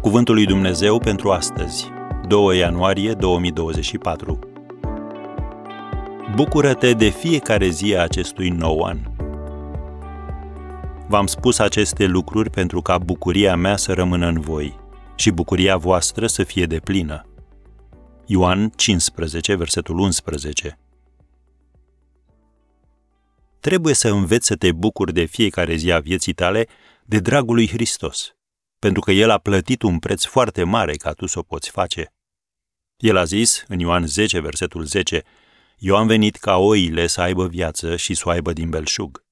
Cuvântul lui Dumnezeu pentru astăzi, 2 ianuarie 2024. Bucură-te de fiecare zi a acestui nou an. V-am spus aceste lucruri pentru ca bucuria mea să rămână în voi și bucuria voastră să fie de plină. Ioan 15, versetul 11. Trebuie să înveți să te bucuri de fiecare zi a vieții tale de dragul lui Hristos, pentru că El a plătit un preț foarte mare ca tu să o poți face. El a zis, în Ioan 10, versetul 10, Eu am venit ca oile să aibă viață și să o aibă din belșug.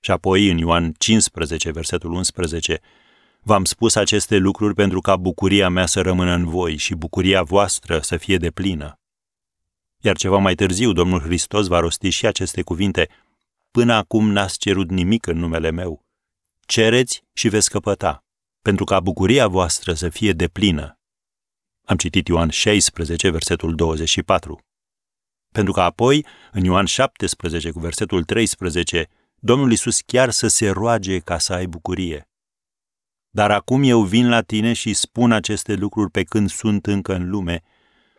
Și apoi, în Ioan 15, versetul 11, V-am spus aceste lucruri pentru ca bucuria mea să rămână în voi și bucuria voastră să fie de plină. Iar ceva mai târziu, Domnul Hristos va rosti și aceste cuvinte, Până acum n-ați cerut nimic în numele meu. Cereți și veți căpăta, pentru ca bucuria voastră să fie de plină. Am citit Ioan 16, versetul 24. Pentru că apoi, în Ioan 17, cu versetul 13, Domnul Isus chiar să se roage ca să ai bucurie. Dar acum eu vin la tine și spun aceste lucruri pe când sunt încă în lume,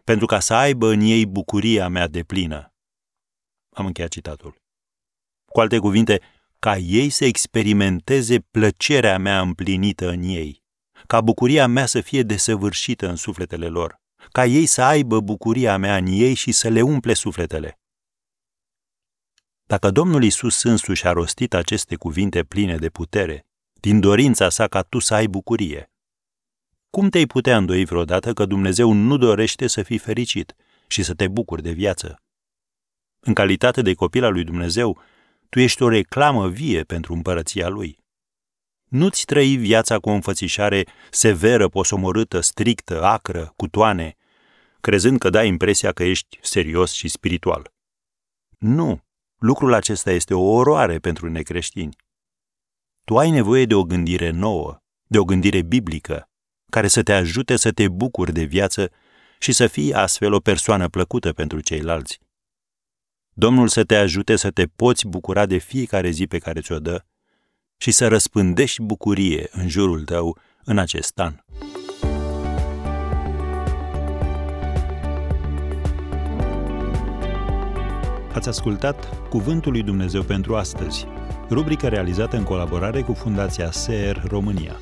pentru ca să aibă în ei bucuria mea de plină. Am încheiat citatul. Cu alte cuvinte, ca ei să experimenteze plăcerea mea împlinită în ei, ca bucuria mea să fie desăvârșită în sufletele lor, ca ei să aibă bucuria mea în ei și să le umple sufletele. Dacă Domnul Isus însuși a rostit aceste cuvinte pline de putere, din dorința sa ca tu să ai bucurie, cum te-ai putea îndoi vreodată că Dumnezeu nu dorește să fii fericit și să te bucuri de viață? În calitate de copil al lui Dumnezeu, tu ești o reclamă vie pentru împărăția lui. Nu-ți trăi viața cu o înfățișare severă, posomorâtă, strictă, acră, cu toane, crezând că dai impresia că ești serios și spiritual. Nu, lucrul acesta este o oroare pentru necreștini. Tu ai nevoie de o gândire nouă, de o gândire biblică, care să te ajute să te bucuri de viață și să fii astfel o persoană plăcută pentru ceilalți. Domnul să te ajute să te poți bucura de fiecare zi pe care ți-o dă și să răspândești bucurie în jurul tău în acest an. Ați ascultat Cuvântul lui Dumnezeu pentru astăzi, rubrica realizată în colaborare cu Fundația SER România.